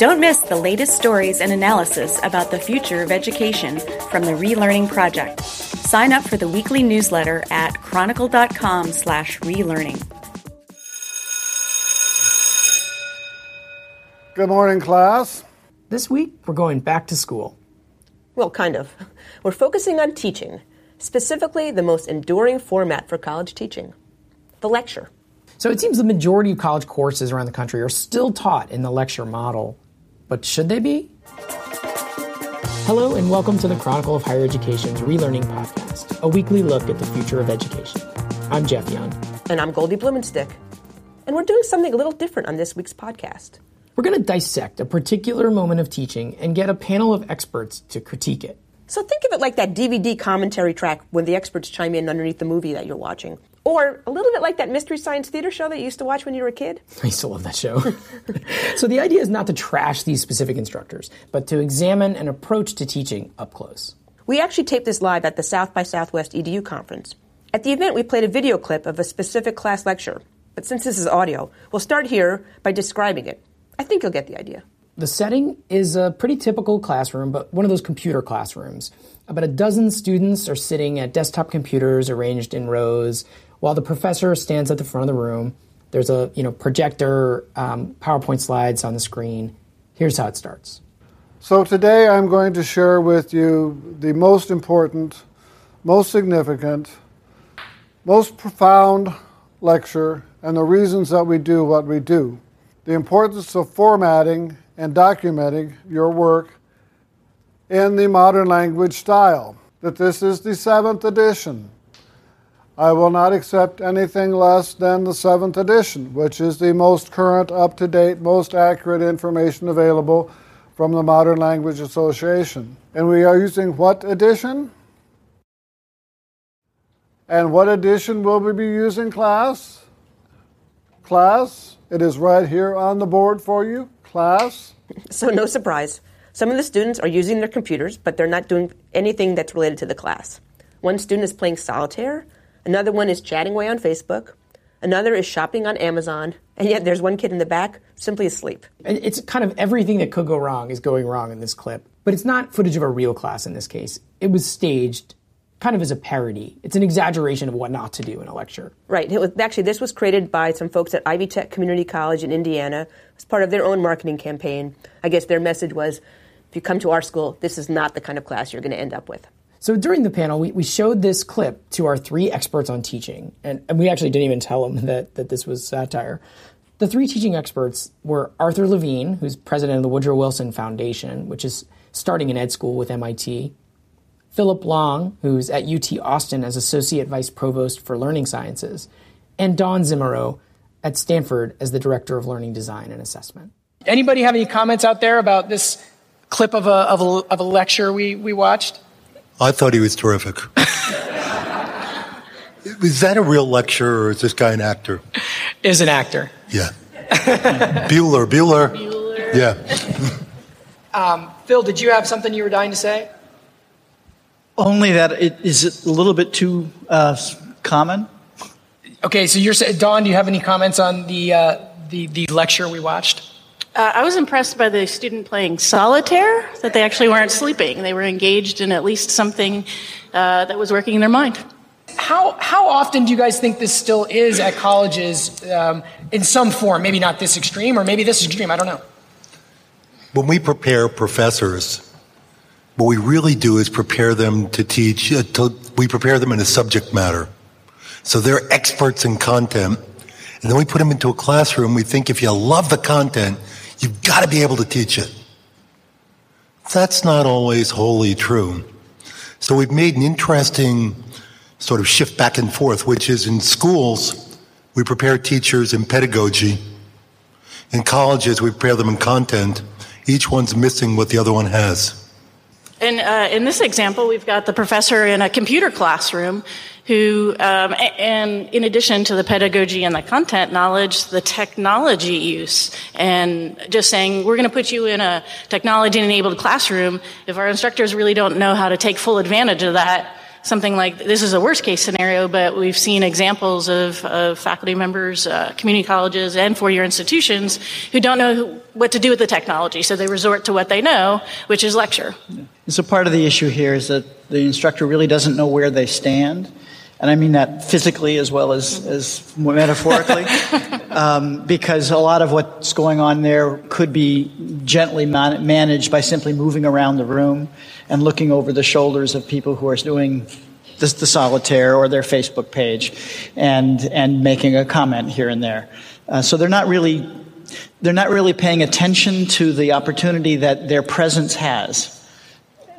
Don't miss the latest stories and analysis about the future of education from the Relearning Project. Sign up for the weekly newsletter at chronicle.com slash relearning. Good morning, class. This week, we're going back to school. Well, kind of. We're focusing on teaching, specifically the most enduring format for college teaching the lecture. So it seems the majority of college courses around the country are still taught in the lecture model. But should they be? Hello, and welcome to the Chronicle of Higher Education's Relearning Podcast, a weekly look at the future of education. I'm Jeff Young. And I'm Goldie Blumenstyk. And we're doing something a little different on this week's podcast. We're going to dissect a particular moment of teaching and get a panel of experts to critique it. So think of it like that DVD commentary track when the experts chime in underneath the movie that you're watching. Or a little bit like that Mystery Science Theater show that you used to watch when you were a kid. I used to love that show. so the idea is not to trash these specific instructors, but to examine an approach to teaching up close. We actually taped this live at the South by Southwest EDU conference. At the event, we played a video clip of a specific class lecture. But since this is audio, we'll start here by describing it. I think you'll get the idea. The setting is a pretty typical classroom, but one of those computer classrooms. About a dozen students are sitting at desktop computers arranged in rows, while the professor stands at the front of the room. There's a you know projector, um, PowerPoint slides on the screen. Here's how it starts. So today I'm going to share with you the most important, most significant, most profound lecture and the reasons that we do what we do. The importance of formatting and documenting your work in the modern language style. That this is the seventh edition. I will not accept anything less than the seventh edition, which is the most current, up to date, most accurate information available from the Modern Language Association. And we are using what edition? And what edition will we be using, class? Class, it is right here on the board for you class. So, no surprise. Some of the students are using their computers, but they're not doing anything that's related to the class. One student is playing solitaire, another one is chatting away on Facebook, another is shopping on Amazon, and yet there's one kid in the back simply asleep. It's kind of everything that could go wrong is going wrong in this clip. But it's not footage of a real class in this case. It was staged kind of as a parody. It's an exaggeration of what not to do in a lecture. Right. Was, actually, this was created by some folks at Ivy Tech Community College in Indiana as part of their own marketing campaign. I guess their message was if you come to our school, this is not the kind of class you're going to end up with. So during the panel, we, we showed this clip to our three experts on teaching, and, and we actually didn't even tell them that, that this was satire. The three teaching experts were Arthur Levine, who's president of the Woodrow Wilson Foundation, which is starting an ed school with MIT, Philip Long, who's at UT Austin as Associate Vice Provost for Learning Sciences, and Dawn Zimmaro at Stanford as the Director of Learning Design and Assessment. Anybody have any comments out there about this clip of a, of a, of a lecture we, we watched? I thought he was terrific. is that a real lecture or is this guy an actor? Is an actor. Yeah. Bueller, Bueller. Bueller. Yeah. um, Phil, did you have something you were dying to say? Only that it is a little bit too uh, common. Okay, so you're saying, Dawn, do you have any comments on the, uh, the, the lecture we watched? Uh, I was impressed by the student playing solitaire, that they actually weren't sleeping. They were engaged in at least something uh, that was working in their mind. How, how often do you guys think this still is at colleges um, in some form? Maybe not this extreme, or maybe this extreme, I don't know. When we prepare professors what we really do is prepare them to teach, uh, to, we prepare them in a subject matter. So they're experts in content. And then we put them into a classroom. We think if you love the content, you've got to be able to teach it. That's not always wholly true. So we've made an interesting sort of shift back and forth, which is in schools, we prepare teachers in pedagogy. In colleges, we prepare them in content. Each one's missing what the other one has. And uh, in this example, we've got the professor in a computer classroom who, um, and in addition to the pedagogy and the content knowledge, the technology use, and just saying, we're going to put you in a technology enabled classroom. If our instructors really don't know how to take full advantage of that, something like this is a worst case scenario, but we've seen examples of, of faculty members, uh, community colleges, and four year institutions who don't know what to do with the technology, so they resort to what they know, which is lecture. So, part of the issue here is that the instructor really doesn't know where they stand. And I mean that physically as well as, as metaphorically, um, because a lot of what's going on there could be gently man- managed by simply moving around the room and looking over the shoulders of people who are doing the, the solitaire or their Facebook page and, and making a comment here and there. Uh, so they're not really they're not really paying attention to the opportunity that their presence has.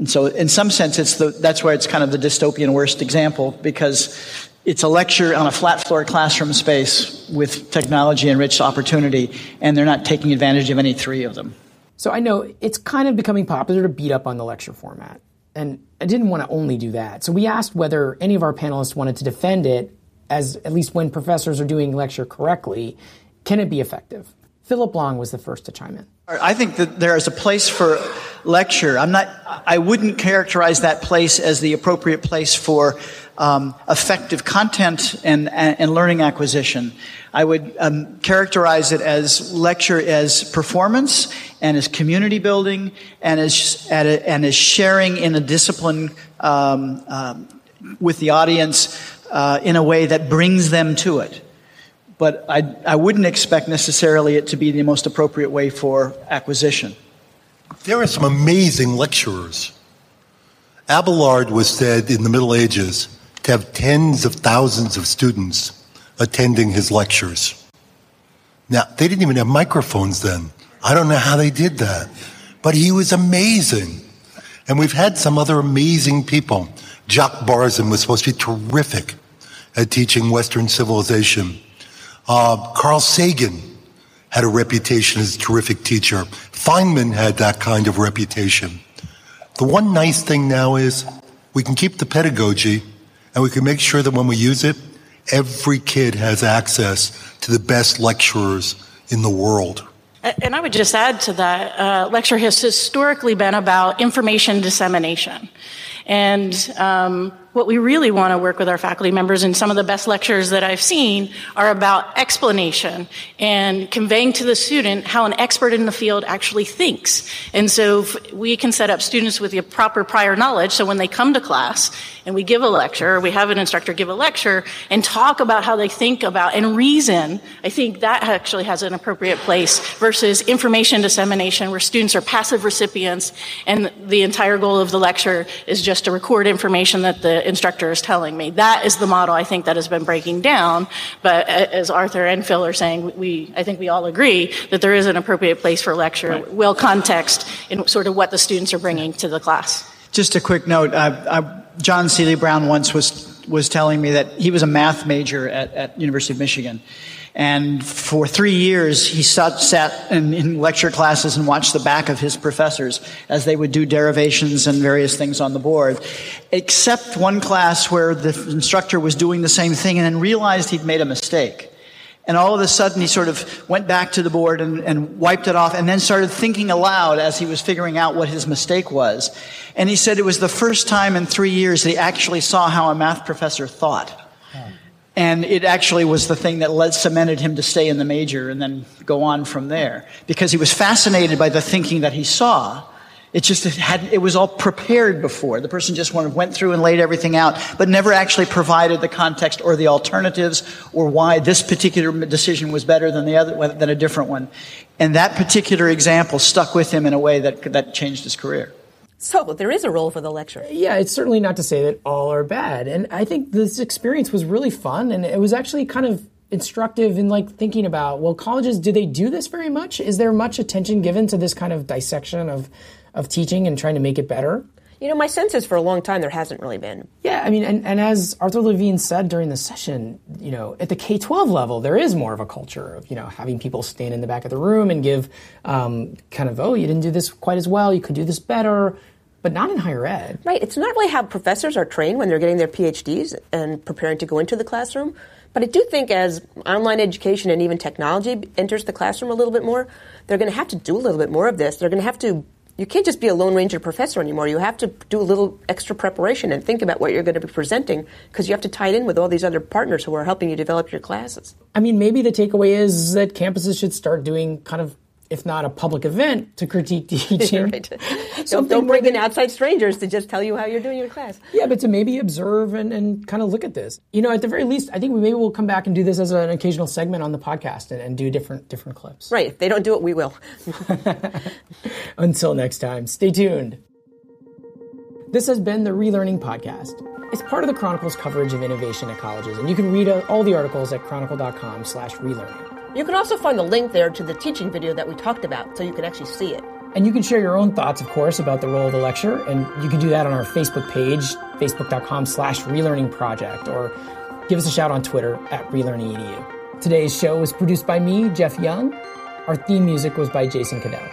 And so, in some sense, it's the, that's where it's kind of the dystopian worst example because it's a lecture on a flat floor classroom space with technology enriched opportunity, and they're not taking advantage of any three of them. So, I know it's kind of becoming popular to beat up on the lecture format. And I didn't want to only do that. So, we asked whether any of our panelists wanted to defend it as at least when professors are doing lecture correctly, can it be effective? Philip Long was the first to chime in. I think that there is a place for lecture. I'm not, I wouldn't characterize that place as the appropriate place for um, effective content and, and learning acquisition. I would um, characterize it as lecture as performance and as community building and as, and as sharing in a discipline um, um, with the audience uh, in a way that brings them to it but I, I wouldn't expect necessarily it to be the most appropriate way for acquisition. There are some amazing lecturers. Abelard was said in the Middle Ages to have tens of thousands of students attending his lectures. Now, they didn't even have microphones then. I don't know how they did that, but he was amazing. And we've had some other amazing people. Jacques Barzun was supposed to be terrific at teaching Western civilization. Uh, Carl Sagan had a reputation as a terrific teacher. Feynman had that kind of reputation. The one nice thing now is we can keep the pedagogy and we can make sure that when we use it, every kid has access to the best lecturers in the world. And I would just add to that, uh, lecture has historically been about information dissemination. And um, what we really want to work with our faculty members and some of the best lectures that I've seen are about explanation and conveying to the student how an expert in the field actually thinks. And so we can set up students with the proper prior knowledge so when they come to class and we give a lecture, or we have an instructor give a lecture and talk about how they think about and reason, I think that actually has an appropriate place versus information dissemination where students are passive recipients and the entire goal of the lecture is just to record information that the instructor is telling me. That is the model I think that has been breaking down. But uh, as Arthur and Phil are saying, we, I think we all agree that there is an appropriate place for lecture, right. well context in sort of what the students are bringing to the class. Just a quick note. I, I, John Seely Brown once was was telling me that he was a math major at, at University of Michigan. And for three years, he sat, sat in, in, lecture classes and watched the back of his professors as they would do derivations and various things on the board. Except one class where the instructor was doing the same thing and then realized he'd made a mistake. And all of a sudden, he sort of went back to the board and, and, wiped it off and then started thinking aloud as he was figuring out what his mistake was. And he said it was the first time in three years that he actually saw how a math professor thought. And it actually was the thing that led, cemented him to stay in the major and then go on from there. Because he was fascinated by the thinking that he saw. It just it had it was all prepared before. The person just went through and laid everything out, but never actually provided the context or the alternatives or why this particular decision was better than the other than a different one. And that particular example stuck with him in a way that that changed his career. So there is a role for the lecture. Yeah, it's certainly not to say that all are bad. And I think this experience was really fun and it was actually kind of instructive in like thinking about, well, colleges, do they do this very much? Is there much attention given to this kind of dissection of, of teaching and trying to make it better? You know, my sense is for a long time there hasn't really been. Yeah, I mean, and, and as Arthur Levine said during the session, you know, at the K 12 level, there is more of a culture of, you know, having people stand in the back of the room and give um, kind of, oh, you didn't do this quite as well, you could do this better but not in higher ed. Right. It's not really how professors are trained when they're getting their PhDs and preparing to go into the classroom. But I do think as online education and even technology enters the classroom a little bit more, they're going to have to do a little bit more of this. They're going to have to, you can't just be a Lone Ranger professor anymore. You have to do a little extra preparation and think about what you're going to be presenting because you have to tie it in with all these other partners who are helping you develop your classes. I mean, maybe the takeaway is that campuses should start doing kind of if not a public event to critique teaching. right. don't, don't bring in outside strangers to just tell you how you're doing your class. Yeah, but to maybe observe and, and kind of look at this. You know, at the very least, I think we maybe we'll come back and do this as an occasional segment on the podcast and, and do different different clips. Right. If they don't do it, we will. Until next time, stay tuned. This has been the Relearning Podcast. It's part of the Chronicle's coverage of innovation at colleges, and you can read all the articles at chronicle.com slash relearning. You can also find the link there to the teaching video that we talked about so you can actually see it. And you can share your own thoughts, of course, about the role of the lecture, and you can do that on our Facebook page, facebook.com slash relearning project, or give us a shout on Twitter at relearningedu. Today's show was produced by me, Jeff Young. Our theme music was by Jason Cadell.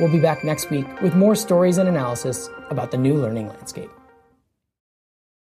We'll be back next week with more stories and analysis about the new learning landscape.